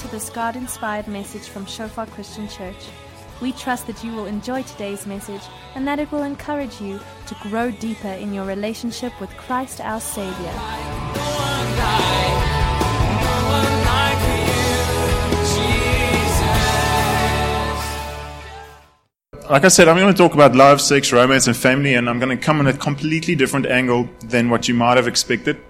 to this God inspired message from Shofar Christian Church. We trust that you will enjoy today's message and that it will encourage you to grow deeper in your relationship with Christ our Savior. Like I said, I'm going to talk about love, sex, romance, and family, and I'm going to come in a completely different angle than what you might have expected.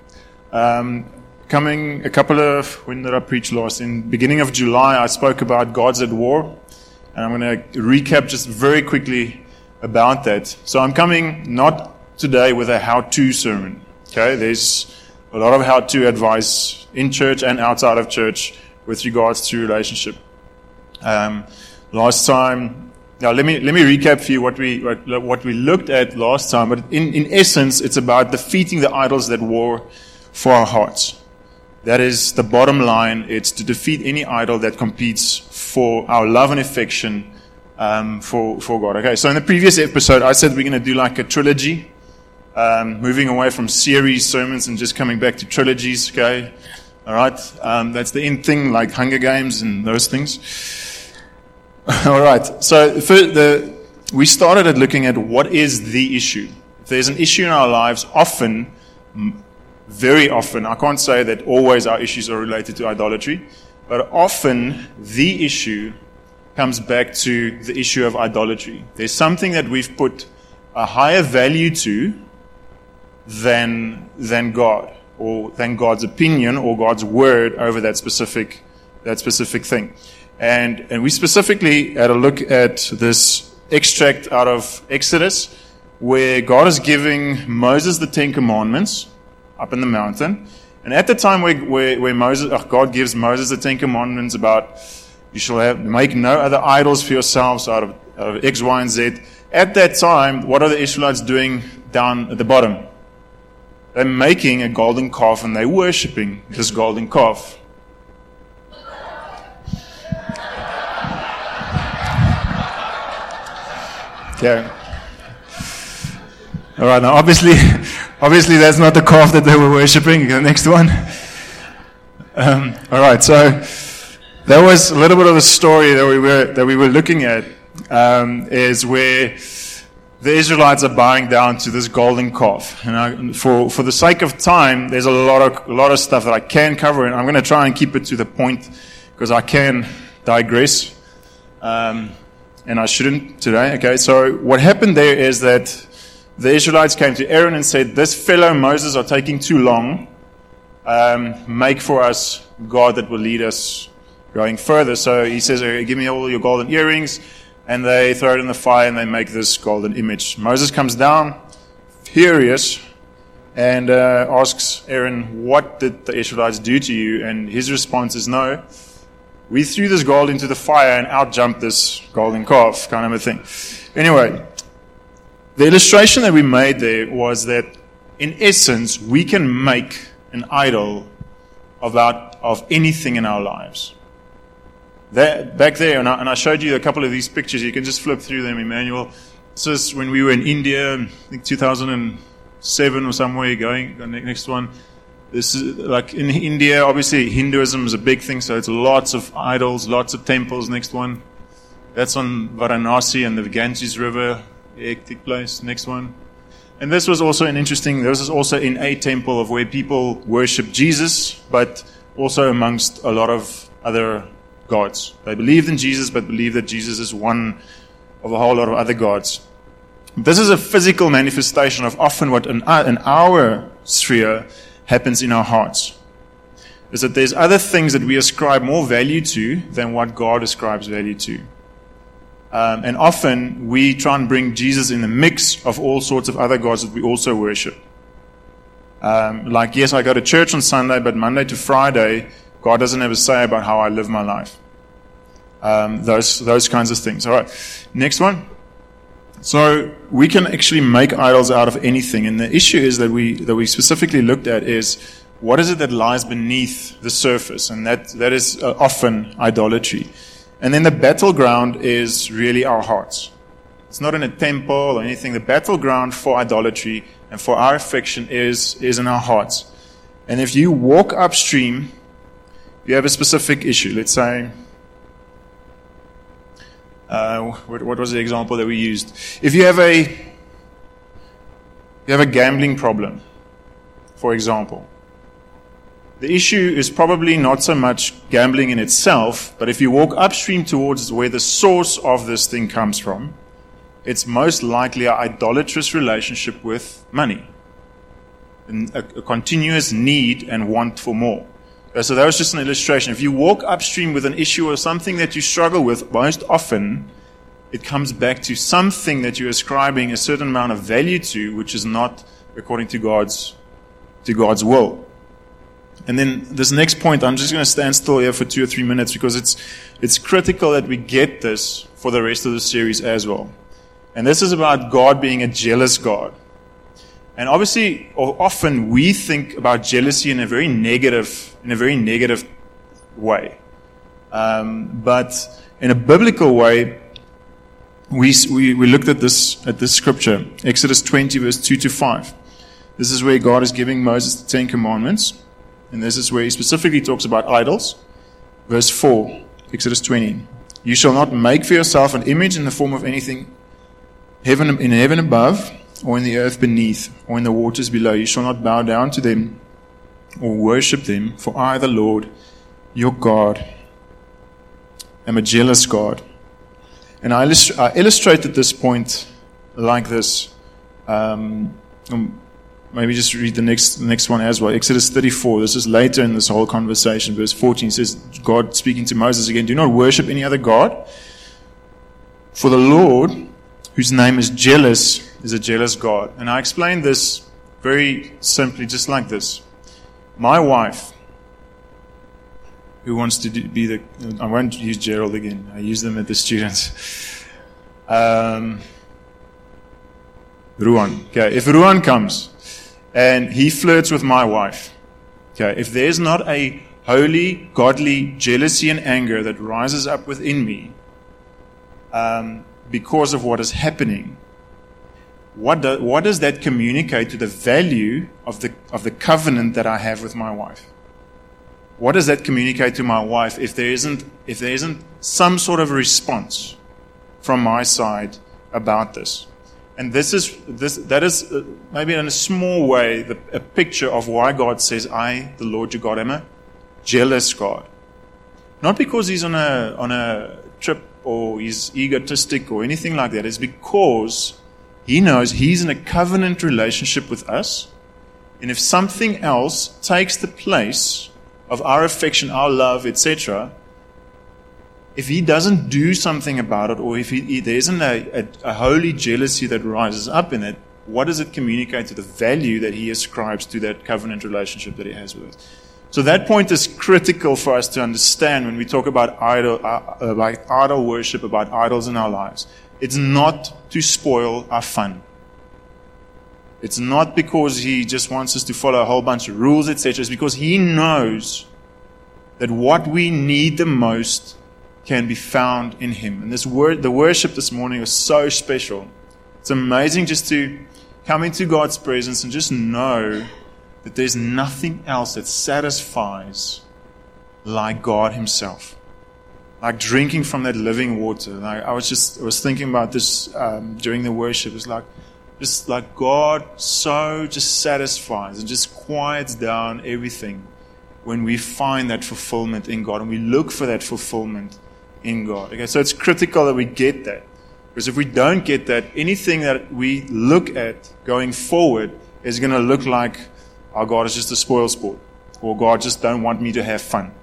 Um, coming a couple of when did I preach last? In beginning of July, I spoke about gods at war, and I'm going to recap just very quickly about that. So I'm coming not today with a how-to sermon. Okay, there's a lot of how-to advice in church and outside of church with regards to relationship. Um, last time, now let me let me recap for you what we what, what we looked at last time. But in in essence, it's about defeating the idols that war for our hearts. That is the bottom line. It's to defeat any idol that competes for our love and affection um, for, for God. Okay, so in the previous episode, I said we're going to do like a trilogy, um, moving away from series sermons and just coming back to trilogies. Okay, all right, um, that's the end thing, like Hunger Games and those things. all right, so the, we started at looking at what is the issue. If there's an issue in our lives, often very often, I can't say that always our issues are related to idolatry, but often the issue comes back to the issue of idolatry. There's something that we've put a higher value to than, than God, or than God's opinion or God's word over that specific, that specific thing. And, and we specifically had a look at this extract out of Exodus, where God is giving Moses the Ten Commandments, up in the mountain. And at the time where, where, where Moses, oh, God gives Moses the Ten Commandments about you shall have, make no other idols for yourselves out of, of X, Y, and Z. At that time, what are the Israelites doing down at the bottom? They're making a golden calf and they're worshipping this golden calf. Okay. All right. Now, obviously, obviously, that's not the calf that they were worshiping. The next one. Um, all right. So that was a little bit of the story that we were that we were looking at. Um, is where the Israelites are bowing down to this golden calf. And I, for for the sake of time, there's a lot of a lot of stuff that I can cover, and I'm going to try and keep it to the point because I can digress. Um, and I shouldn't today. Okay, so what happened there is that the Israelites came to Aaron and said, This fellow Moses are taking too long. Um, make for us God that will lead us going further. So he says, Give me all your golden earrings. And they throw it in the fire and they make this golden image. Moses comes down, furious, and uh, asks Aaron, What did the Israelites do to you? And his response is, No. We threw this gold into the fire and out jumped this golden calf, kind of a thing. Anyway, the illustration that we made there was that, in essence, we can make an idol of, our, of anything in our lives. That, back there, and I, and I, showed you a couple of these pictures. You can just flip through them, Emmanuel. This is when we were in India, I think 2007 or somewhere. Going, next one. This is like in India, obviously Hinduism is a big thing, so it's lots of idols, lots of temples. Next one. That's on Varanasi and the Ganges River hectic place. Next one. And this was also an interesting, this is also in a temple of where people worship Jesus, but also amongst a lot of other gods. They believed in Jesus, but believe that Jesus is one of a whole lot of other gods. This is a physical manifestation of often what in uh, our, in our sphere happens in our hearts. Is that there's other things that we ascribe more value to than what God ascribes value to. Um, and often we try and bring Jesus in the mix of all sorts of other gods that we also worship. Um, like, yes, I go to church on Sunday, but Monday to Friday, God doesn't have a say about how I live my life. Um, those, those kinds of things. All right. Next one. So we can actually make idols out of anything. And the issue is that we, that we specifically looked at is what is it that lies beneath the surface? And that, that is uh, often idolatry. And then the battleground is really our hearts. It's not in a temple or anything. The battleground for idolatry and for our affection is, is in our hearts. And if you walk upstream you have a specific issue. Let's say, uh, what, what was the example that we used? If you have a you have a gambling problem, for example, the issue is probably not so much gambling in itself, but if you walk upstream towards where the source of this thing comes from, it's most likely an idolatrous relationship with money, a, a continuous need and want for more. Uh, so that was just an illustration. If you walk upstream with an issue or something that you struggle with, most often it comes back to something that you're ascribing a certain amount of value to, which is not according to God's to God's will. And then this next point, I'm just going to stand still here for two or three minutes because it's it's critical that we get this for the rest of the series as well. And this is about God being a jealous God. And obviously, often we think about jealousy in a very negative, in a very negative way. Um, but in a biblical way, we, we, we looked at this, at this scripture, Exodus 20 verse 2 to 5. This is where God is giving Moses the Ten Commandments. And this is where he specifically talks about idols. Verse 4, Exodus 20. You shall not make for yourself an image in the form of anything heaven, in heaven above, or in the earth beneath, or in the waters below. You shall not bow down to them or worship them, for I, the Lord, your God, am a jealous God. And I, illust- I illustrated this point like this. Um, maybe just read the next, the next one as well. Exodus 34. This is later in this whole conversation. Verse 14 says, God speaking to Moses again, Do not worship any other God. For the Lord, whose name is jealous, is a jealous God. And I explained this very simply, just like this. My wife, who wants to be the, I won't use Gerald again. I use them at the students. Um, Ruan. Okay, if Ruan comes and he flirts with my wife, okay, if there's not a holy, godly jealousy and anger that rises up within me um, because of what is happening, what, do, what does that communicate to the value of the, of the covenant that I have with my wife? What does that communicate to my wife if there isn't, if there isn't some sort of response from my side about this? And this is, this, that is uh, maybe in a small way the, a picture of why God says, I, the Lord your God, am a jealous God. Not because he's on a, on a trip or he's egotistic or anything like that. It's because he knows he's in a covenant relationship with us. And if something else takes the place of our affection, our love, etc., if he doesn't do something about it, or if he, there isn't a, a, a holy jealousy that rises up in it, what does it communicate to the value that he ascribes to that covenant relationship that he has with us? So that point is critical for us to understand when we talk about idol, uh, about idol worship, about idols in our lives. It's not to spoil our fun. It's not because he just wants us to follow a whole bunch of rules, etc. It's because he knows that what we need the most can be found in him. And this word, the worship this morning was so special. It's amazing just to come into God's presence and just know that there's nothing else that satisfies like God himself. Like drinking from that living water. Like I was just, I was thinking about this um, during the worship. It's like, just like God so just satisfies and just quiets down everything when we find that fulfillment in God and we look for that fulfillment in God. Okay, so it's critical that we get that. Because if we don't get that, anything that we look at going forward is going to look like our God is just a spoil sport. Or God just don't want me to have fun.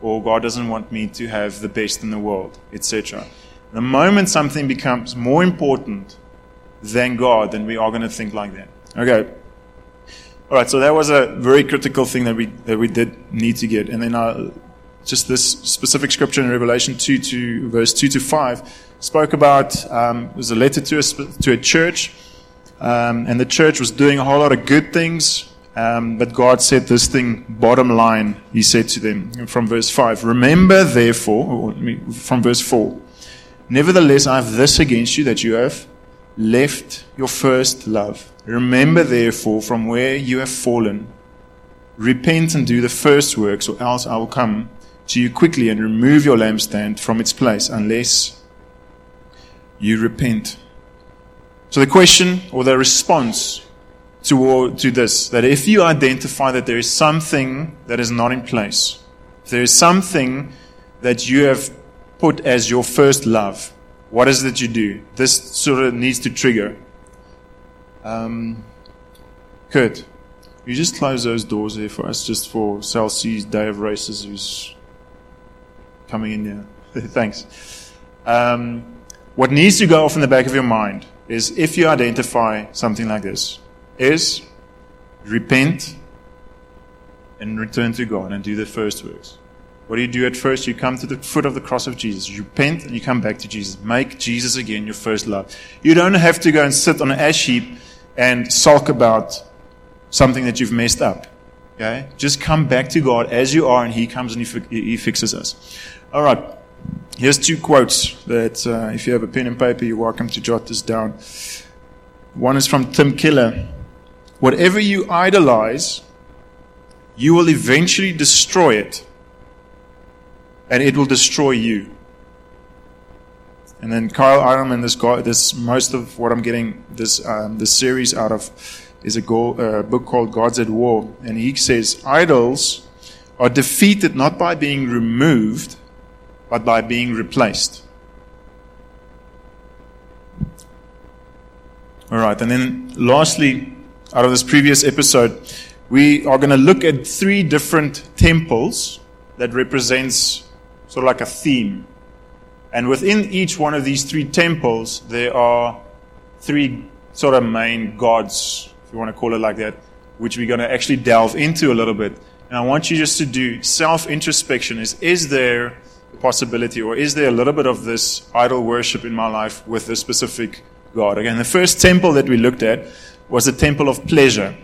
Or God doesn't want me to have the best in the world, etc. The moment something becomes more important than God, then we are going to think like that. Okay. All right. So that was a very critical thing that we that we did need to get. And then uh, just this specific scripture in Revelation two to verse two to five spoke about um, it was a letter to a to a church, um, and the church was doing a whole lot of good things. Um, but God said this thing, bottom line, He said to them from verse 5 Remember, therefore, from verse 4 Nevertheless, I have this against you that you have left your first love. Remember, therefore, from where you have fallen. Repent and do the first works, or else I will come to you quickly and remove your lampstand from its place unless you repent. So the question or the response to, to this, that if you identify that there is something that is not in place, if there is something that you have put as your first love, what is it that you do? This sort of needs to trigger. Um, Kurt, you just close those doors there for us, just for Cell C's Day of Races, who's coming in here. Thanks. Um, what needs to go off in the back of your mind is if you identify something like this, is repent and return to God and do the first works. What do you do at first? You come to the foot of the cross of Jesus. You repent and you come back to Jesus. Make Jesus again your first love. You don't have to go and sit on an ash heap and sulk about something that you've messed up. Okay? Just come back to God as you are and He comes and He, he fixes us. All right. Here's two quotes that, uh, if you have a pen and paper, you're welcome to jot this down. One is from Tim Keller. Whatever you idolize, you will eventually destroy it, and it will destroy you. And then Kyle Idleman, this guy, this most of what I'm getting this um, this series out of is a go, uh, book called Gods at War, and he says idols are defeated not by being removed, but by being replaced. All right, and then lastly, out of this previous episode, we are going to look at three different temples that represents sort of like a theme. And within each one of these three temples, there are three sort of main gods, if you want to call it like that, which we're going to actually delve into a little bit. And I want you just to do self introspection is is there possibility or is there a little bit of this idol worship in my life with a specific God? Again, the first temple that we looked at was a temple of pleasure.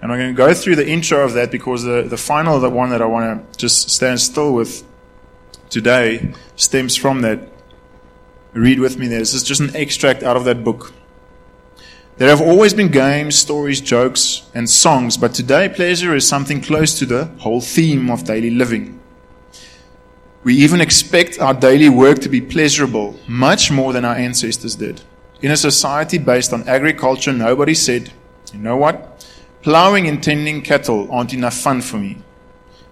And I'm going to go through the intro of that because the, the final the one that I want to just stand still with today stems from that. Read with me there. This is just an extract out of that book. There have always been games, stories, jokes, and songs, but today pleasure is something close to the whole theme of daily living. We even expect our daily work to be pleasurable, much more than our ancestors did. In a society based on agriculture, nobody said, you know what? Plowing and tending cattle aren't enough fun for me.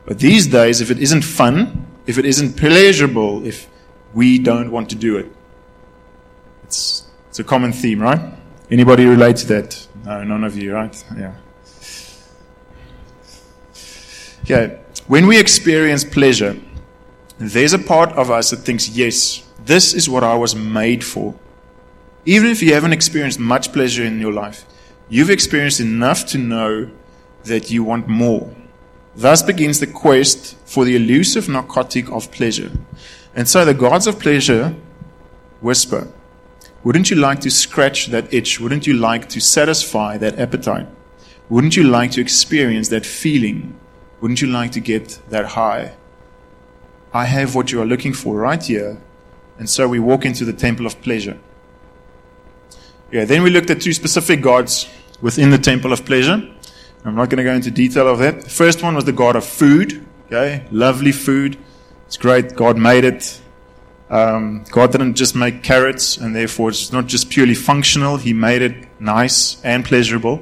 But these days, if it isn't fun, if it isn't pleasurable, if we don't want to do it, it's, it's a common theme, right? Anybody relate to that? No, none of you, right? Yeah. Okay. When we experience pleasure, there's a part of us that thinks, yes, this is what I was made for. Even if you haven't experienced much pleasure in your life, you've experienced enough to know that you want more. Thus begins the quest for the elusive narcotic of pleasure. And so the gods of pleasure whisper, wouldn't you like to scratch that itch? Wouldn't you like to satisfy that appetite? Wouldn't you like to experience that feeling? Wouldn't you like to get that high? I have what you are looking for right here. And so we walk into the temple of pleasure. Yeah, then we looked at two specific gods within the temple of pleasure. I'm not going to go into detail of that. The first one was the god of food. Okay, lovely food. It's great. God made it. Um, God didn't just make carrots, and therefore it's not just purely functional. He made it nice and pleasurable.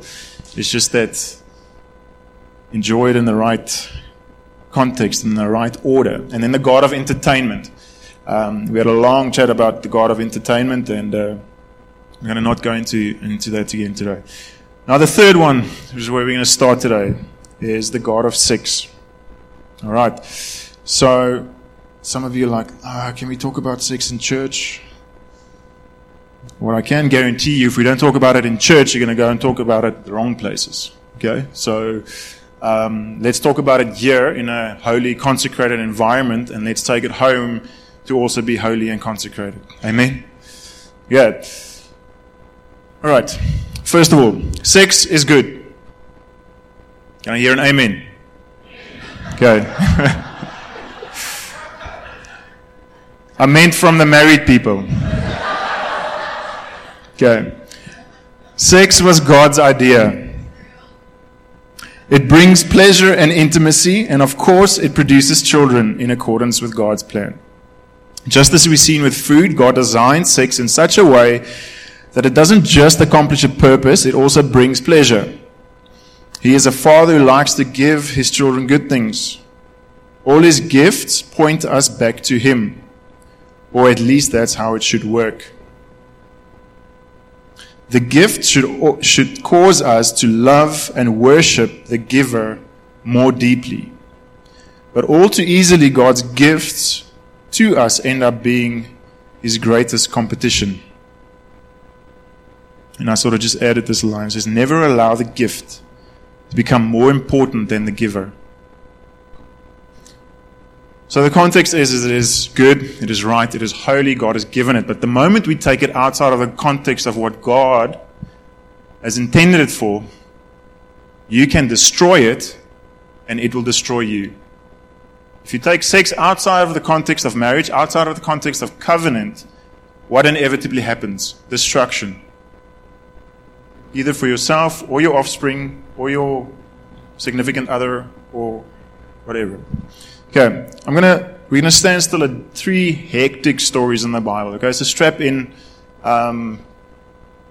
It's just that enjoy it in the right context, in the right order. And then the God of entertainment. Um, we had a long chat about the God of entertainment, and uh, I'm going to not go into, into that again today. Now, the third one, which is where we're going to start today, is the God of sex. All right. So, some of you are like, ah, can we talk about sex in church? What I can guarantee you, if we don't talk about it in church, you're going to go and talk about it the wrong places. Okay? So, um, let's talk about it here in a holy, consecrated environment, and let's take it home to also be holy and consecrated. Amen? Yeah. All right. First of all, sex is good. Can I hear an amen? Okay. I meant from the married people. Okay. Sex was God's idea. It brings pleasure and intimacy, and of course, it produces children in accordance with God's plan. Just as we've seen with food, God designed sex in such a way that it doesn't just accomplish a purpose, it also brings pleasure. He is a father who likes to give his children good things. All his gifts point us back to him, or at least that's how it should work. The gift should, should cause us to love and worship the giver more deeply. But all too easily, God's gifts to us end up being his greatest competition. And I sort of just added this line. It says, Never allow the gift to become more important than the giver. So the context is, is it is good, it is right, it is holy, God has given it. But the moment we take it outside of the context of what God has intended it for, you can destroy it and it will destroy you. If you take sex outside of the context of marriage, outside of the context of covenant, what inevitably happens? Destruction. Either for yourself or your offspring or your significant other or whatever. Okay, I'm gonna we're gonna stand still at three hectic stories in the Bible. Okay, so strap in. Um,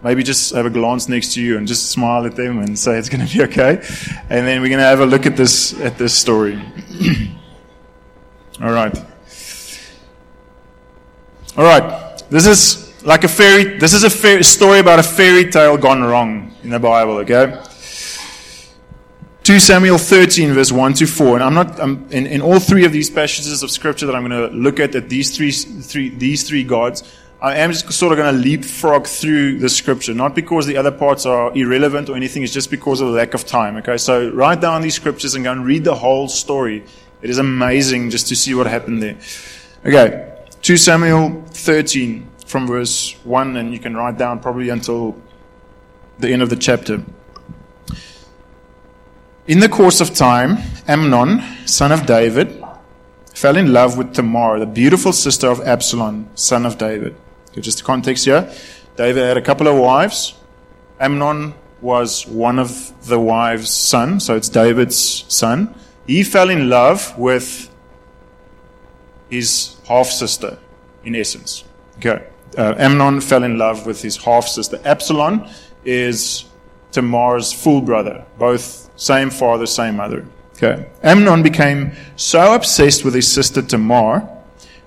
maybe just have a glance next to you and just smile at them and say it's to be okay. And then we're to have a look at this at this story. All right. All right. This is like a fairy. This is a fairy, story about a fairy tale gone wrong in the Bible. Okay. 2 Samuel 13, verse 1 to 4. And I'm not, I'm, in, in all three of these passages of scripture that I'm going to look at, at these three, three, these three gods, I am just sort of going to leapfrog through the scripture. Not because the other parts are irrelevant or anything, it's just because of the lack of time. Okay, so write down these scriptures and go and read the whole story. It is amazing just to see what happened there. Okay, 2 Samuel 13 from verse 1, and you can write down probably until the end of the chapter. In the course of time, Amnon, son of David, fell in love with Tamar, the beautiful sister of Absalom, son of David. Just the context here. David had a couple of wives. Amnon was one of the wives' son, so it's David's son. He fell in love with his half sister, in essence. Okay. Uh, Amnon fell in love with his half sister. Absalom is Tamar's full brother, both same father, same mother. Okay. Amnon became so obsessed with his sister Tamar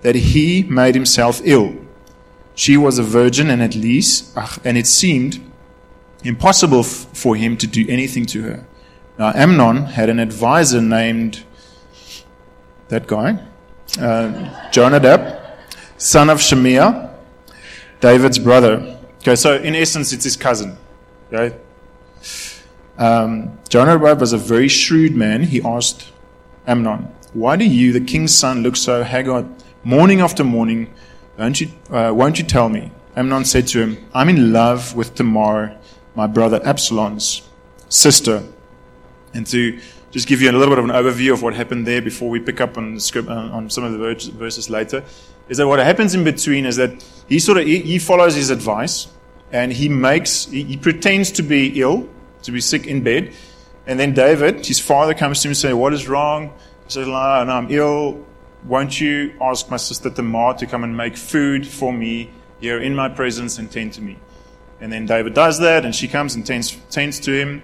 that he made himself ill. She was a virgin, and at least, and it seemed impossible f- for him to do anything to her. Now, Amnon had an advisor named that guy, uh, Jonadab, son of Shimeah, David's brother. Okay, so in essence, it's his cousin. Okay, um, Jonadab was a very shrewd man. He asked Amnon, Why do you, the king's son, look so haggard morning after morning? Won't you, uh, won't you tell me? Amnon said to him, I'm in love with Tamar, my brother Absalom's sister. And to just give you a little bit of an overview of what happened there before we pick up on, script, uh, on some of the verses later, is that what happens in between is that he sort of he, he follows his advice and he makes he, he pretends to be ill to be sick in bed. And then David, his father, comes to him and says, What is wrong? He says, no, I'm ill. Won't you ask my sister Tamar to come and make food for me here in my presence and tend to me? And then David does that, and she comes and tends, tends to him.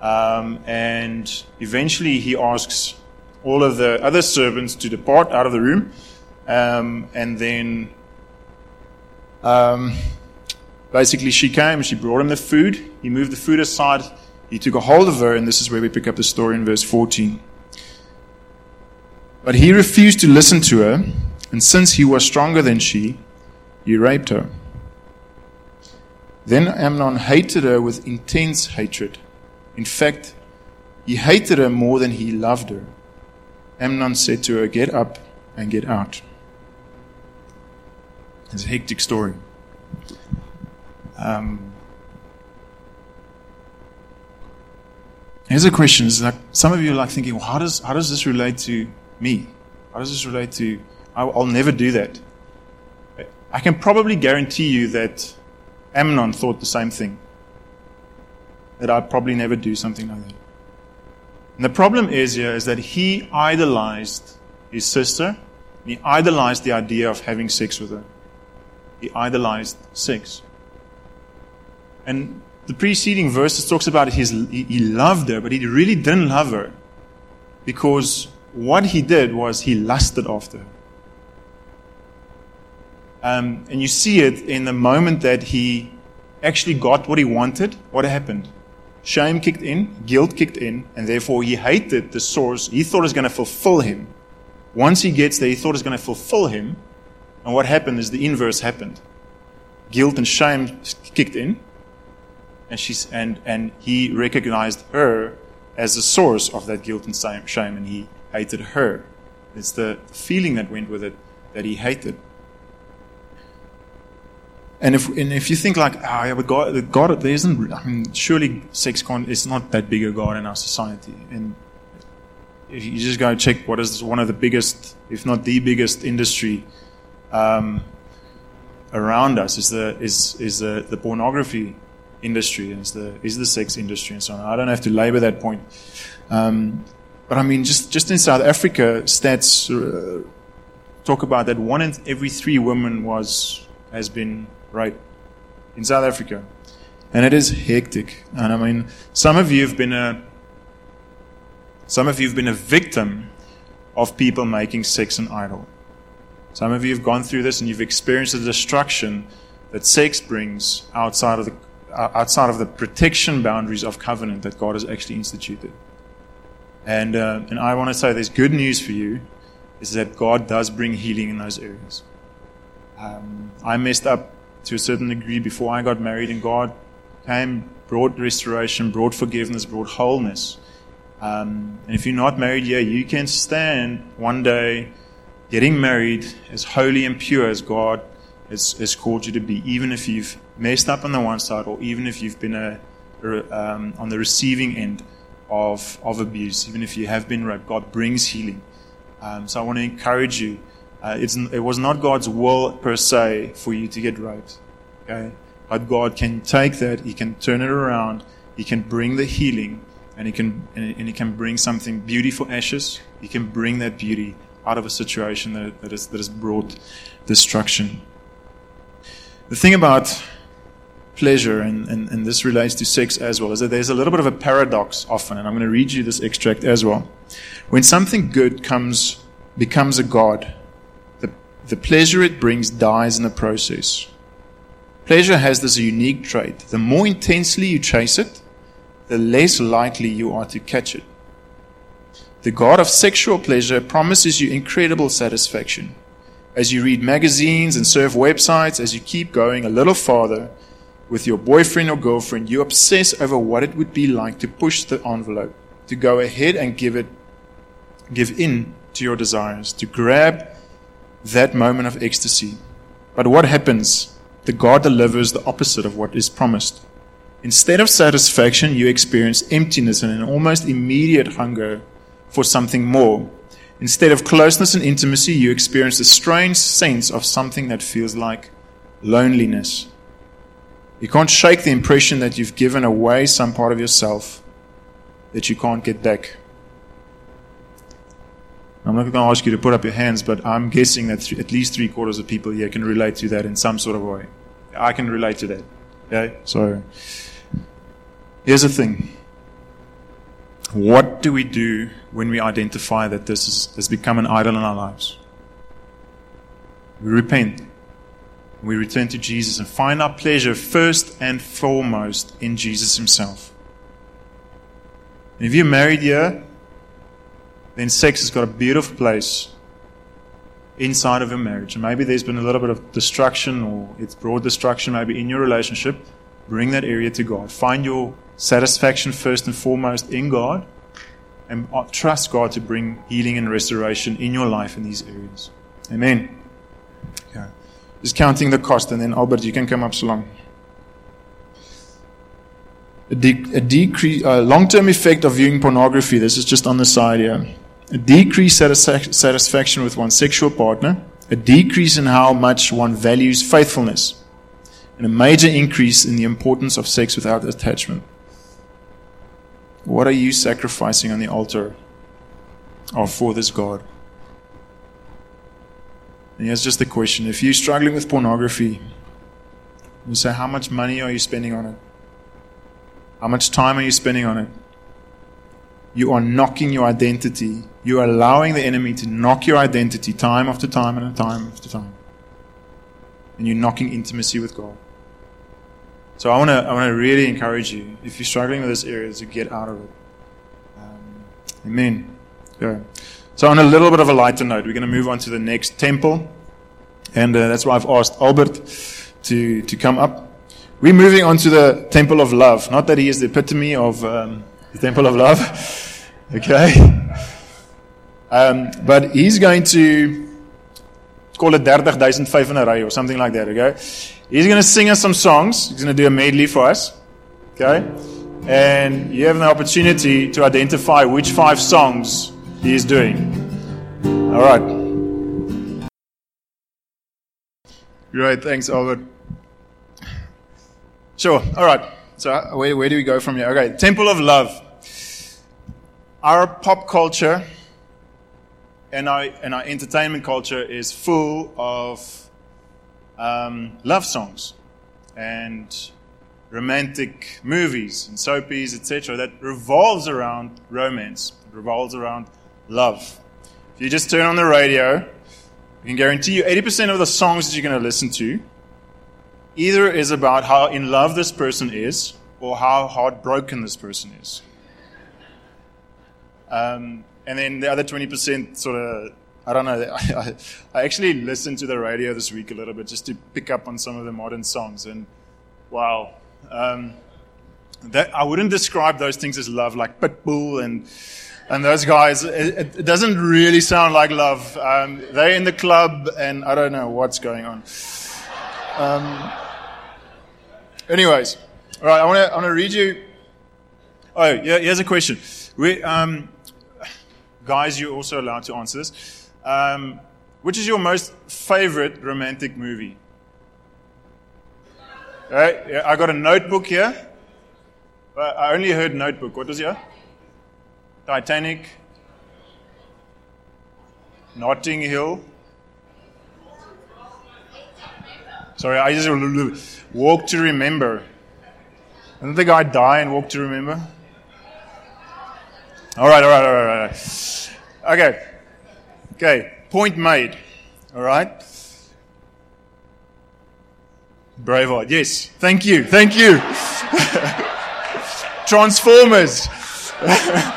Um, and eventually he asks all of the other servants to depart out of the room. Um, and then um, basically she came, she brought him the food. He moved the food aside. He took a hold of her, and this is where we pick up the story in verse 14. But he refused to listen to her, and since he was stronger than she, he raped her. Then Amnon hated her with intense hatred. In fact, he hated her more than he loved her. Amnon said to her, Get up and get out. It's a hectic story. Um, here's a question: Is like some of you are like thinking, well, how does how does this relate to me? How does this relate to? I'll, I'll never do that. I can probably guarantee you that Amnon thought the same thing. That I'd probably never do something like that. And the problem is here is that he idolized his sister. He idolized the idea of having sex with her. He idolized sex. And the preceding verses talks about his, he loved her, but he really didn't love her because what he did was he lusted after her. Um, and you see it in the moment that he actually got what he wanted. What happened? Shame kicked in, guilt kicked in, and therefore he hated the source he thought was going to fulfill him. Once he gets there, he thought was going to fulfill him. And what happened is the inverse happened. Guilt and shame kicked in, and, she's, and, and he recognized her as the source of that guilt and shame, and he hated her. It's the feeling that went with it that he hated. And if, and if you think like, oh, yeah, but God, God, there isn't, I mean, surely sex con is not that big a God in our society. And if you just go check what is one of the biggest, if not the biggest industry, um, around us is the, is, is the, the pornography industry, is the, is the sex industry and so on. I don't have to labor that point. Um, but I mean, just, just in South Africa, stats uh, talk about that one in every three women was, has been right in South Africa. And it is hectic. And I mean, some of you have been a some of you have been a victim of people making sex an idol. Some of you have gone through this and you've experienced the destruction that sex brings outside of the outside of the protection boundaries of covenant that God has actually instituted. And uh, and I want to say there's good news for you is that God does bring healing in those areas. Um, I messed up to a certain degree before I got married, and God came, brought restoration, brought forgiveness, brought wholeness. Um, and if you're not married yet, you can stand one day getting married as holy and pure as God has, has called you to be, even if you've messed up on the one side, or even if you've been a, um, on the receiving end of, of abuse, even if you have been raped. God brings healing. Um, so I want to encourage you uh, it was not God's will per se for you to get raped. Okay? But God can take that, He can turn it around, He can bring the healing, and He can, and He can bring something beautiful ashes. He can bring that beauty out of a situation that, that, is, that has brought destruction. The thing about pleasure, and, and, and this relates to sex as well, is that there's a little bit of a paradox often, and I'm going to read you this extract as well. When something good comes, becomes a God, the pleasure it brings dies in the process. Pleasure has this unique trait. The more intensely you chase it, the less likely you are to catch it. The God of sexual pleasure promises you incredible satisfaction. As you read magazines and surf websites, as you keep going a little farther with your boyfriend or girlfriend, you obsess over what it would be like to push the envelope, to go ahead and give it, give in to your desires, to grab that moment of ecstasy. But what happens? The God delivers the opposite of what is promised. Instead of satisfaction, you experience emptiness and an almost immediate hunger for something more. Instead of closeness and intimacy, you experience a strange sense of something that feels like loneliness. You can't shake the impression that you've given away some part of yourself that you can't get back. I'm not going to ask you to put up your hands, but I'm guessing that th- at least three quarters of people here can relate to that in some sort of way. I can relate to that. Okay? So, here's the thing. What do we do when we identify that this is, has become an idol in our lives? We repent. We return to Jesus and find our pleasure first and foremost in Jesus Himself. And if you're married here, then sex has got a beautiful place inside of your marriage. And maybe there's been a little bit of destruction or it's brought destruction maybe in your relationship. Bring that area to God. Find your satisfaction first and foremost in God and trust God to bring healing and restoration in your life in these areas. Amen. Just counting the cost, and then Albert, you can come up so long. A, de- a decrease, a long-term effect of viewing pornography. This is just on the side here a decreased satisfaction with one's sexual partner, a decrease in how much one values faithfulness, and a major increase in the importance of sex without attachment. what are you sacrificing on the altar of for this God? And here's just the question. If you're struggling with pornography, you say, how much money are you spending on it? How much time are you spending on it? You are knocking your identity. You are allowing the enemy to knock your identity time after time and time after time. And you're knocking intimacy with God. So I want to I want to really encourage you, if you're struggling with this area, to get out of it. Um, amen. Yeah. So on a little bit of a lighter note, we're going to move on to the next temple, and uh, that's why I've asked Albert to to come up. We're moving on to the temple of love. Not that he is the epitome of um, the temple of love, okay, um, but he's going to call it 30,005 in a or something like that, okay? He's going to sing us some songs. He's going to do a medley for us, okay? And you have an opportunity to identify which five songs he is doing. All right. Great, thanks, Albert. Sure, all right. So, where, where do we go from here? Okay, Temple of Love. Our pop culture and our, and our entertainment culture is full of um, love songs and romantic movies and soapies, etc., that revolves around romance, it revolves around love. If you just turn on the radio, I can guarantee you 80% of the songs that you're going to listen to either is about how in love this person is or how heartbroken this person is. Um, and then the other 20% sort of, I don't know, I, I, actually listened to the radio this week a little bit just to pick up on some of the modern songs. And wow, um, that, I wouldn't describe those things as love, like Pitbull and, and those guys. It, it doesn't really sound like love. Um, they're in the club and I don't know what's going on. Um, anyways, all right, I want to read you. Oh, yeah, here's a question. We, um, guys, you're also allowed to answer this. Um, which is your most favorite romantic movie? Right, yeah, I got a notebook here. I only heard notebook. What was here? Titanic. Notting Hill. Sorry, I just walk to remember. Didn't the guy die and walk to remember? All right, all right, all right, all right. Okay. Okay. Point made. All right. Braveheart. Yes. Thank you. Thank you. Transformers.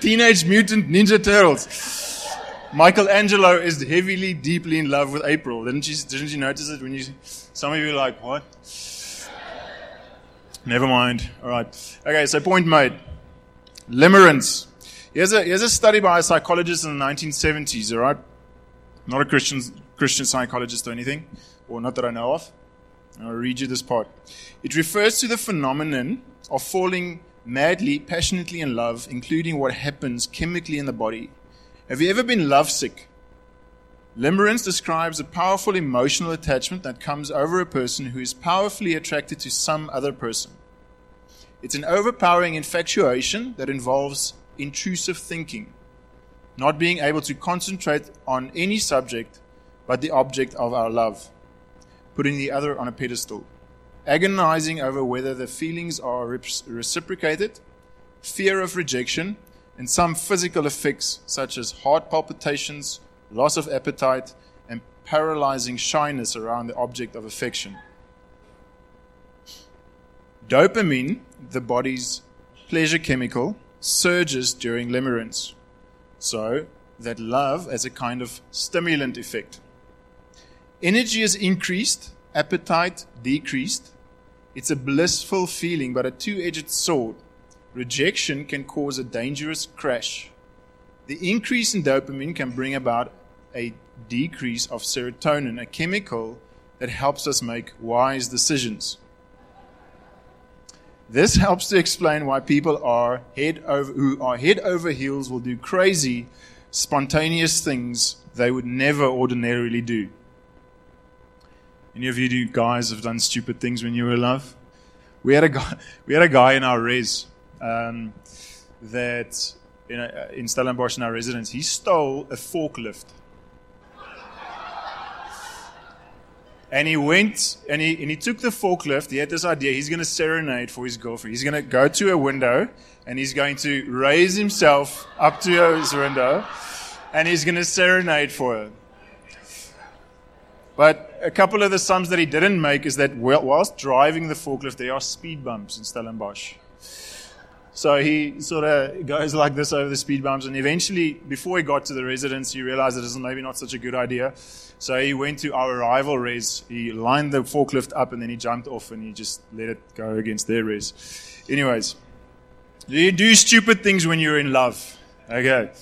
Teenage Mutant Ninja Turtles. Michelangelo is heavily, deeply in love with April. Didn't you, didn't you notice it when you, some of you were like, what? Never mind. All right. Okay, so point made. Limerence. Here's a, here's a study by a psychologist in the 1970s, all right? Not a Christian, Christian psychologist or anything, or not that I know of. I'll read you this part. It refers to the phenomenon of falling madly, passionately in love, including what happens chemically in the body. Have you ever been lovesick? Limerence describes a powerful emotional attachment that comes over a person who is powerfully attracted to some other person. It's an overpowering infatuation that involves intrusive thinking, not being able to concentrate on any subject but the object of our love, putting the other on a pedestal, agonizing over whether the feelings are reciprocated, fear of rejection, and some physical effects such as heart palpitations, loss of appetite, and paralyzing shyness around the object of affection. Dopamine, the body's pleasure chemical, surges during limerence. So that love as a kind of stimulant effect. Energy is increased, appetite decreased. It's a blissful feeling, but a two edged sword. Rejection can cause a dangerous crash. The increase in dopamine can bring about a decrease of serotonin, a chemical that helps us make wise decisions. This helps to explain why people are head over, who are head over heels will do crazy, spontaneous things they would never ordinarily do. Any of you guys have done stupid things when you were in love? We had a guy, we had a guy in our res um, that in, a, in Stellenbosch in our residence, he stole a forklift. And he went and he, and he took the forklift. He had this idea. He's going to serenade for his girlfriend. He's going to go to a window and he's going to raise himself up to his window and he's going to serenade for her. But a couple of the sums that he didn't make is that whilst driving the forklift, there are speed bumps in Stellenbosch. So he sort of goes like this over the speed bumps, and eventually, before he got to the residence, he realized this is maybe not such a good idea. So he went to our rival res. He lined the forklift up, and then he jumped off, and he just let it go against their res. Anyways, you do stupid things when you're in love. Okay.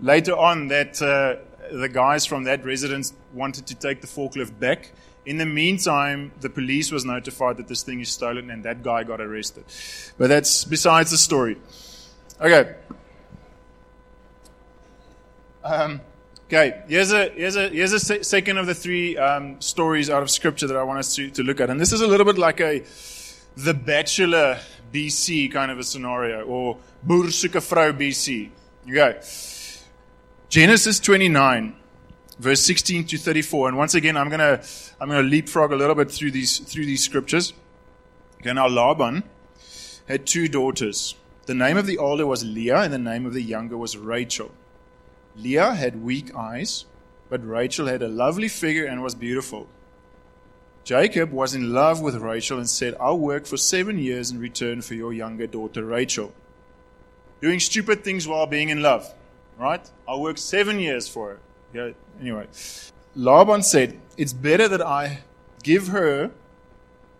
Later on, that uh, the guys from that residence wanted to take the forklift back in the meantime, the police was notified that this thing is stolen and that guy got arrested. But that's besides the story. Okay. Um, okay, here's a, here's a, here's a se- second of the three um, stories out of scripture that I want us to, to look at. And this is a little bit like a The Bachelor BC kind of a scenario, or Boer BC. Okay. Genesis 29 verse 16 to 34. And once again, I'm gonna I'm gonna leapfrog a little bit through these through these scriptures. Okay, now Laban had two daughters. The name of the older was Leah, and the name of the younger was Rachel. Leah had weak eyes, but Rachel had a lovely figure and was beautiful. Jacob was in love with Rachel and said, I'll work for seven years in return for your younger daughter Rachel. Doing stupid things while being in love, right? I worked seven years for her. Yeah, anyway, Laban said, It's better that I give her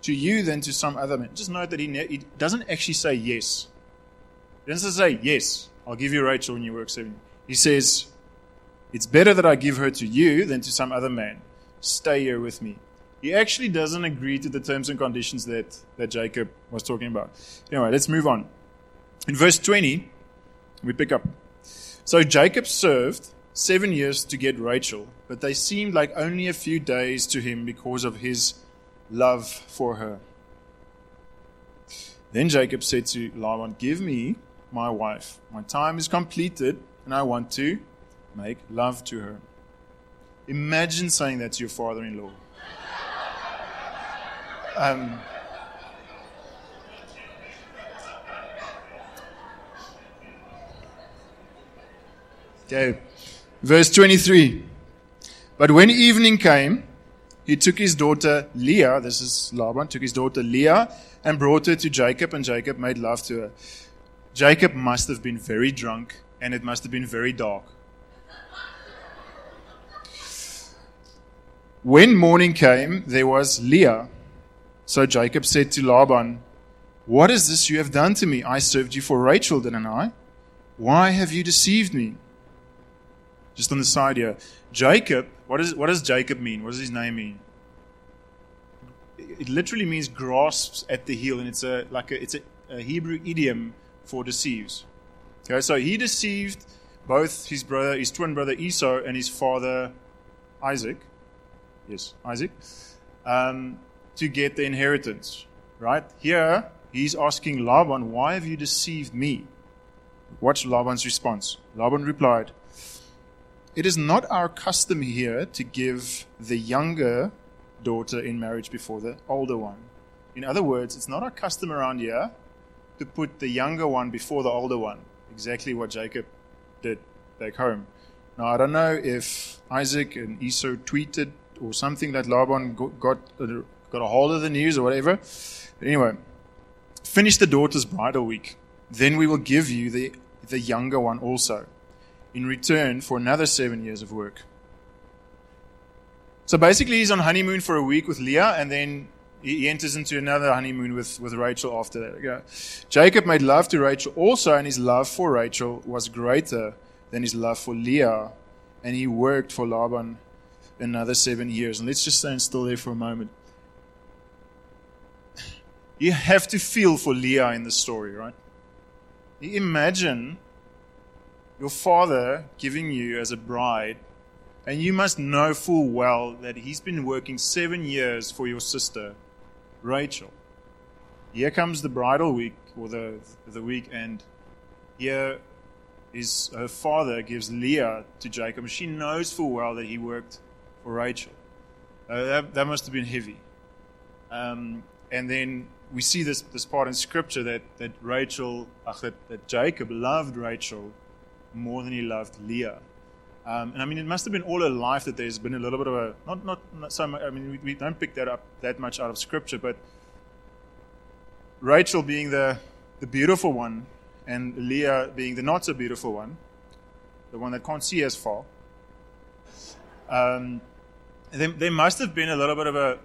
to you than to some other man. Just note that he, ne- he doesn't actually say yes. He doesn't say, Yes, I'll give you Rachel when you work seven. He says, It's better that I give her to you than to some other man. Stay here with me. He actually doesn't agree to the terms and conditions that, that Jacob was talking about. Anyway, let's move on. In verse 20, we pick up. So Jacob served seven years to get Rachel, but they seemed like only a few days to him because of his love for her. Then Jacob said to Laban, Give me my wife. My time is completed, and I want to make love to her. Imagine saying that to your father in law. Um, okay. Verse 23. But when evening came, he took his daughter Leah, this is Laban, took his daughter Leah and brought her to Jacob, and Jacob made love to her. Jacob must have been very drunk, and it must have been very dark. When morning came, there was Leah. So Jacob said to Laban, What is this you have done to me? I served you for Rachel, didn't I? Why have you deceived me? Just on the side here. Jacob, what, is, what does Jacob mean? What does his name mean? It literally means grasps at the heel, and it's a like a, it's a, a Hebrew idiom for deceives. Okay, so he deceived both his brother, his twin brother Esau, and his father Isaac. Yes, Isaac, um, to get the inheritance. Right here, he's asking Laban, "Why have you deceived me?" Watch Laban's response. Laban replied, it is not our custom here to give the younger daughter in marriage before the older one. In other words, it's not our custom around here to put the younger one before the older one. Exactly what Jacob did back home. Now, I don't know if Isaac and Esau tweeted or something that Laban got, got a hold of the news or whatever. But anyway, finish the daughter's bridal week. Then we will give you the, the younger one also in return for another seven years of work. So basically, he's on honeymoon for a week with Leah, and then he enters into another honeymoon with, with Rachel after that. Jacob made love to Rachel also, and his love for Rachel was greater than his love for Leah, and he worked for Laban another seven years. And let's just stand still there for a moment. You have to feel for Leah in the story, right? Imagine your father giving you as a bride, and you must know full well that he's been working seven years for your sister, Rachel. here comes the bridal week or the the week, and here is her father gives Leah to Jacob. She knows full well that he worked for Rachel. Uh, that, that must have been heavy. Um, and then we see this, this part in scripture that, that Rachel, ach, that, that Jacob loved Rachel more than he loved Leah. Um, and I mean, it must have been all her life that there's been a little bit of a, not, not, not so much, I mean, we, we don't pick that up that much out of scripture, but Rachel being the, the beautiful one and Leah being the not so beautiful one, the one that can't see as far. Um, there, there must have been a little bit of a,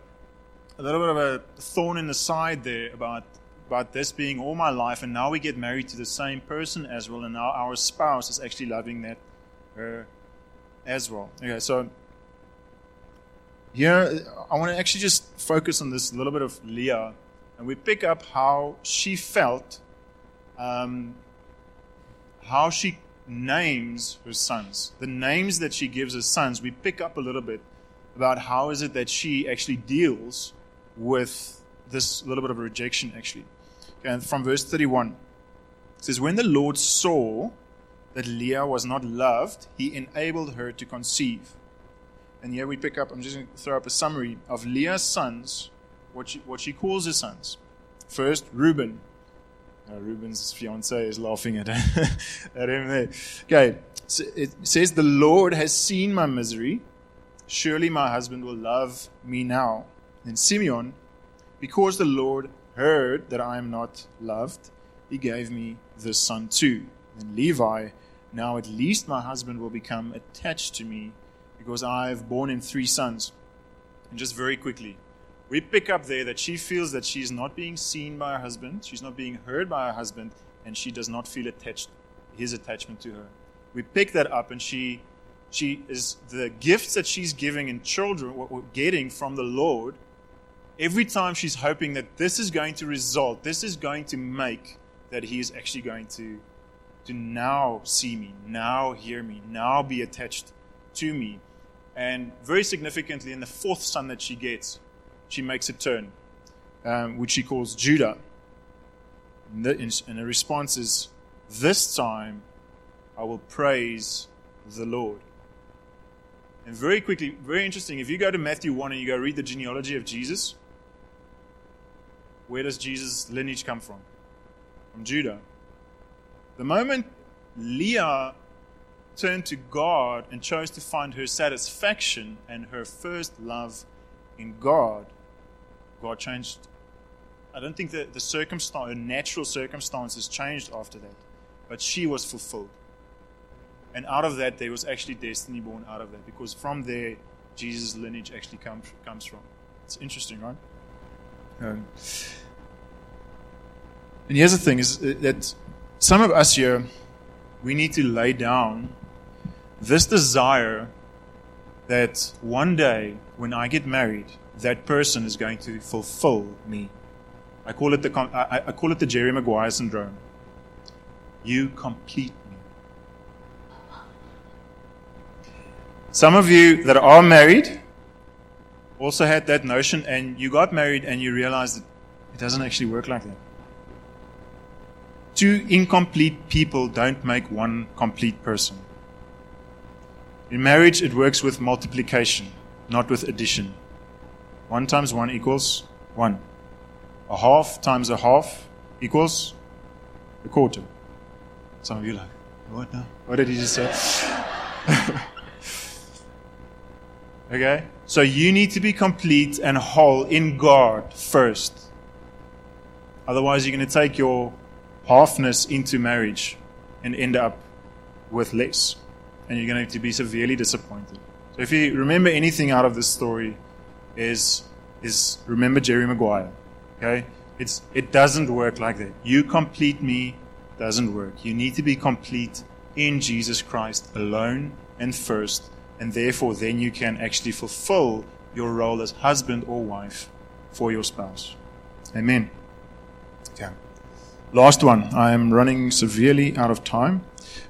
a little bit of a thorn in the side there about about this being all my life, and now we get married to the same person as well, and now our spouse is actually loving that her as well. Okay, so here I want to actually just focus on this little bit of Leah, and we pick up how she felt, um, how she names her sons, the names that she gives her sons. We pick up a little bit about how is it that she actually deals with this little bit of rejection, actually. And from verse 31, it says, When the Lord saw that Leah was not loved, he enabled her to conceive. And here we pick up, I'm just going to throw up a summary of Leah's sons, what she, what she calls her sons. First, Reuben. Uh, Reuben's fiance is laughing at, at him there. Okay, so it says, The Lord has seen my misery. Surely my husband will love me now. And Simeon, because the Lord heard that I am not loved, he gave me this son too. And Levi, now at least my husband will become attached to me because I have borne him three sons. And just very quickly, we pick up there that she feels that she's not being seen by her husband, she's not being heard by her husband, and she does not feel attached, his attachment to her. We pick that up, and she, she is the gifts that she's giving in children, what we're getting from the Lord. Every time she's hoping that this is going to result, this is going to make that he is actually going to, to now see me, now hear me, now be attached to me. And very significantly, in the fourth son that she gets, she makes a turn, um, which she calls Judah. And the, and the response is, This time I will praise the Lord. And very quickly, very interesting, if you go to Matthew 1 and you go read the genealogy of Jesus, where does Jesus' lineage come from? From Judah. The moment Leah turned to God and chose to find her satisfaction and her first love in God, God changed. I don't think that the circumstance, the natural circumstances changed after that, but she was fulfilled. And out of that, there was actually destiny born out of that, because from there, Jesus' lineage actually comes comes from. It's interesting, right? Um, and here's the thing: is that some of us here, we need to lay down this desire that one day, when I get married, that person is going to fulfill me. I call it the, I, I call it the Jerry Maguire syndrome. You complete me. Some of you that are married also had that notion, and you got married and you realized that it doesn't actually work like that. Two incomplete people don't make one complete person. In marriage, it works with multiplication, not with addition. One times one equals one. A half times a half equals a quarter. Some of you like, what now? What did he just say? okay? So you need to be complete and whole in God first. Otherwise, you're going to take your halfness into marriage and end up with less. And you're going to be severely disappointed. So if you remember anything out of this story, is is remember Jerry Maguire. Okay? It's it doesn't work like that. You complete me doesn't work. You need to be complete in Jesus Christ alone and first, and therefore then you can actually fulfill your role as husband or wife for your spouse. Amen. Last one. I am running severely out of time,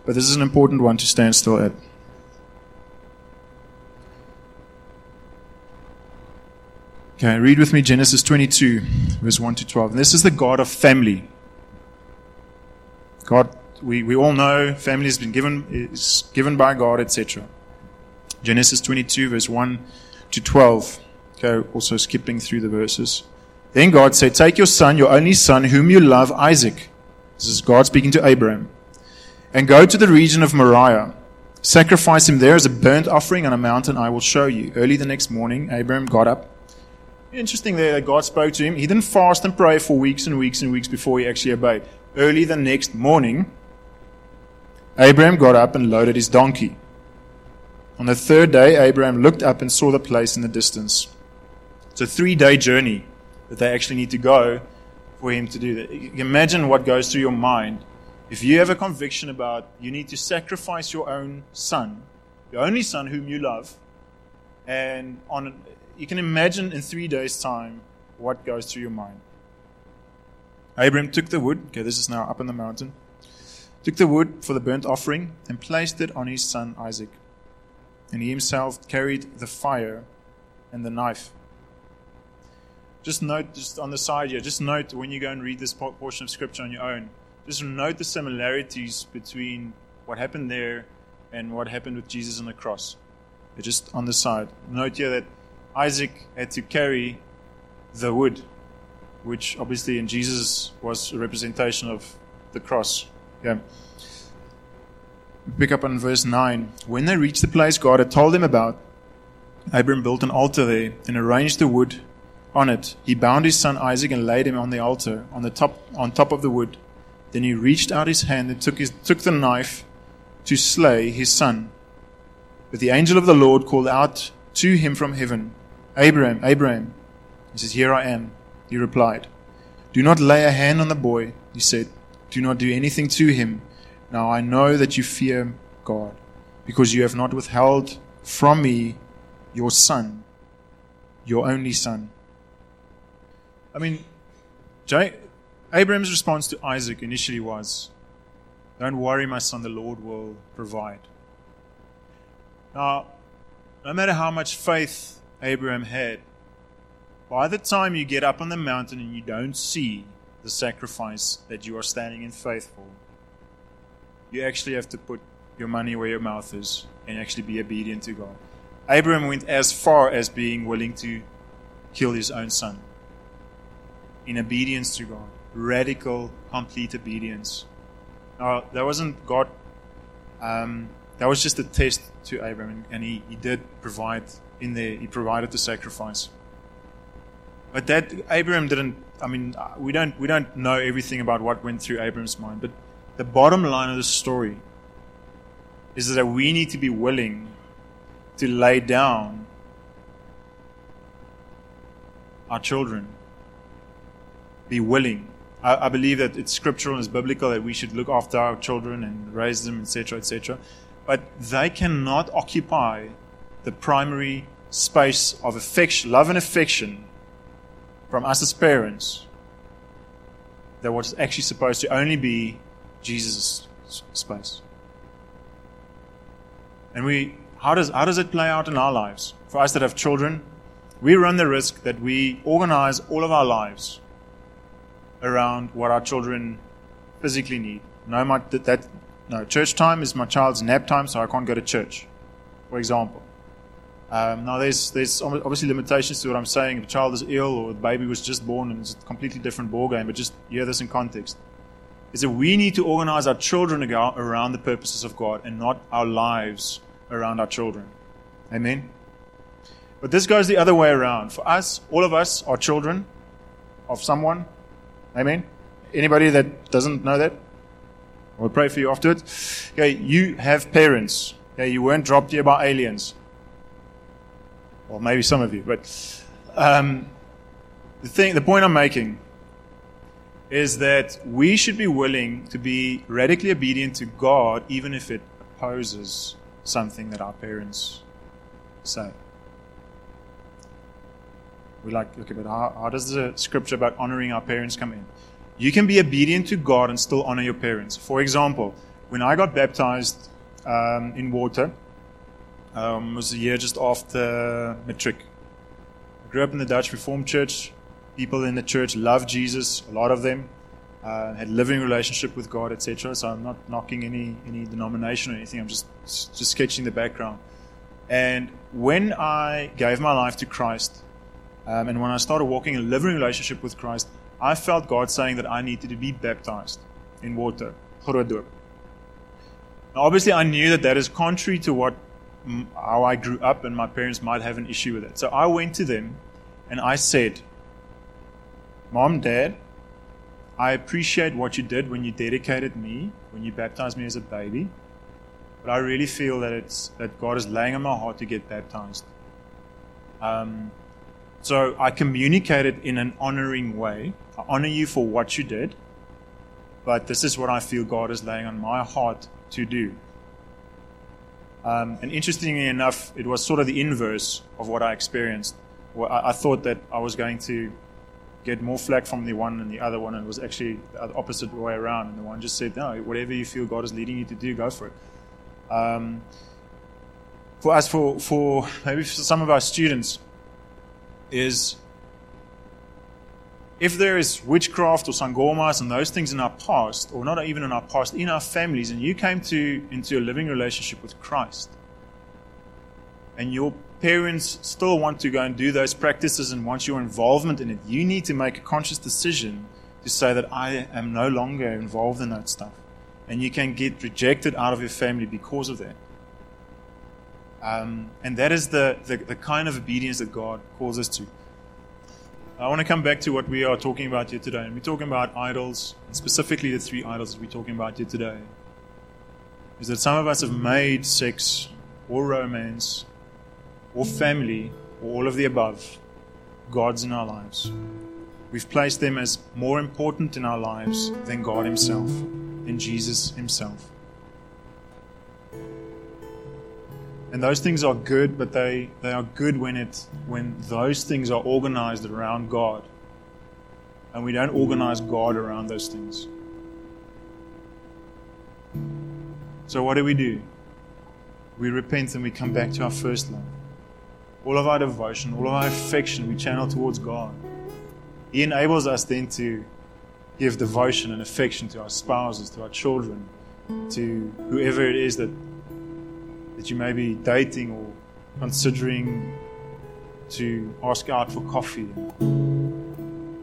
but this is an important one to stand still at. Okay, read with me Genesis 22, verse 1 to 12. And this is the God of family. God, we, we all know family has been given, is given by God, etc. Genesis 22, verse 1 to 12. Okay, also skipping through the verses. Then God said, Take your son, your only son, whom you love, Isaac. This is God speaking to Abraham. And go to the region of Moriah. Sacrifice him there as a burnt offering on a mountain I will show you. Early the next morning, Abraham got up. Interesting there that God spoke to him. He didn't fast and pray for weeks and weeks and weeks before he actually obeyed. Early the next morning, Abraham got up and loaded his donkey. On the third day, Abraham looked up and saw the place in the distance. It's a three day journey that they actually need to go for him to do that. Imagine what goes through your mind if you have a conviction about you need to sacrifice your own son, your only son whom you love, and on you can imagine in three days' time what goes through your mind. Abraham took the wood, okay, this is now up in the mountain, took the wood for the burnt offering and placed it on his son Isaac. And he himself carried the fire and the knife. Just note, just on the side here, just note when you go and read this portion of scripture on your own, just note the similarities between what happened there and what happened with Jesus on the cross. They're just on the side. Note here that Isaac had to carry the wood, which obviously in Jesus was a representation of the cross. Yeah. pick up on verse 9. When they reached the place God had told them about, Abram built an altar there and arranged the wood on it. He bound his son Isaac and laid him on the altar on the top on top of the wood. Then he reached out his hand and took his, took the knife to slay his son. But the angel of the Lord called out to him from heaven, Abraham, Abraham. He says, Here I am. He replied, Do not lay a hand on the boy. He said, Do not do anything to him. Now I know that you fear God, because you have not withheld from me your son, your only son. I mean, Jay, Abraham's response to Isaac initially was, Don't worry, my son, the Lord will provide. Now, no matter how much faith Abraham had, by the time you get up on the mountain and you don't see the sacrifice that you are standing in faith for, you actually have to put your money where your mouth is and actually be obedient to God. Abraham went as far as being willing to kill his own son in obedience to God. Radical, complete obedience. Now, that wasn't God, um, that was just a test to Abraham, and he, he did provide in there, he provided the sacrifice. But that Abraham didn't. I mean, we don't we don't know everything about what went through Abraham's mind. But the bottom line of the story is that we need to be willing to lay down our children be willing. I, I, believe that it's scriptural and it's biblical that we should look after our children and raise them, etc., etc. But they cannot occupy the primary space of affection, love and affection from us as parents. That was actually supposed to only be Jesus' space. And we, how does, how does it play out in our lives? For us that have children, we run the risk that we organize all of our lives around what our children physically need. No, my, that, that, no, church time is my child's nap time, so I can't go to church, for example. Um, now, there's, there's obviously limitations to what I'm saying. If a child is ill or the baby was just born and it's a completely different ballgame, but just hear this in context. Is that we need to organize our children around the purposes of God and not our lives around our children. Amen? But this goes the other way around. For us, all of us are children of someone Amen? Anybody that doesn't know that? We'll pray for you afterwards. Okay, you have parents. Okay, you weren't dropped here by aliens. Well, maybe some of you, but um, the thing, the point I'm making is that we should be willing to be radically obedient to God, even if it opposes something that our parents say. We're like, okay, but how, how does the scripture about honoring our parents come in? You can be obedient to God and still honor your parents. For example, when I got baptized um, in water, um, was a year just after matric. grew up in the Dutch Reformed Church. People in the church loved Jesus, a lot of them. Uh, had living relationship with God, etc. So I'm not knocking any any denomination or anything. I'm just just sketching the background. And when I gave my life to Christ, um, and when I started walking in a living relationship with Christ, I felt God saying that I needed to be baptized in water. Now, obviously, I knew that that is contrary to what how I grew up, and my parents might have an issue with it. So I went to them and I said, Mom, Dad, I appreciate what you did when you dedicated me, when you baptized me as a baby, but I really feel that it's that God is laying on my heart to get baptized. Um, so I communicated in an honoring way. I honor you for what you did, but this is what I feel God is laying on my heart to do. Um, and interestingly enough, it was sort of the inverse of what I experienced. Well, I, I, thought that I was going to get more flack from the one and the other one, and it was actually the opposite way around. And the one just said, No, whatever you feel God is leading you to do, go for it. Um, for us, for, for maybe for some of our students, is if there is witchcraft or sangomas and those things in our past, or not even in our past, in our families, and you came to into a living relationship with Christ, and your parents still want to go and do those practices and want your involvement in it, you need to make a conscious decision to say that I am no longer involved in that stuff. And you can get rejected out of your family because of that. Um, and that is the, the, the kind of obedience that God calls us to. I want to come back to what we are talking about here today. And we're talking about idols, specifically the three idols that we're talking about here today. Is that some of us have made sex or romance or family or all of the above gods in our lives. We've placed them as more important in our lives than God Himself, than Jesus Himself. And those things are good, but they, they are good when it when those things are organized around God. And we don't organize God around those things. So what do we do? We repent and we come back to our first love. All of our devotion, all of our affection we channel towards God. He enables us then to give devotion and affection to our spouses, to our children, to whoever it is that that you may be dating or considering to ask out for coffee.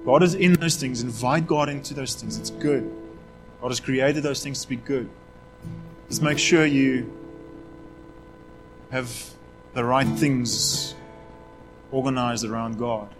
God is in those things. Invite God into those things. It's good. God has created those things to be good. Just make sure you have the right things organized around God.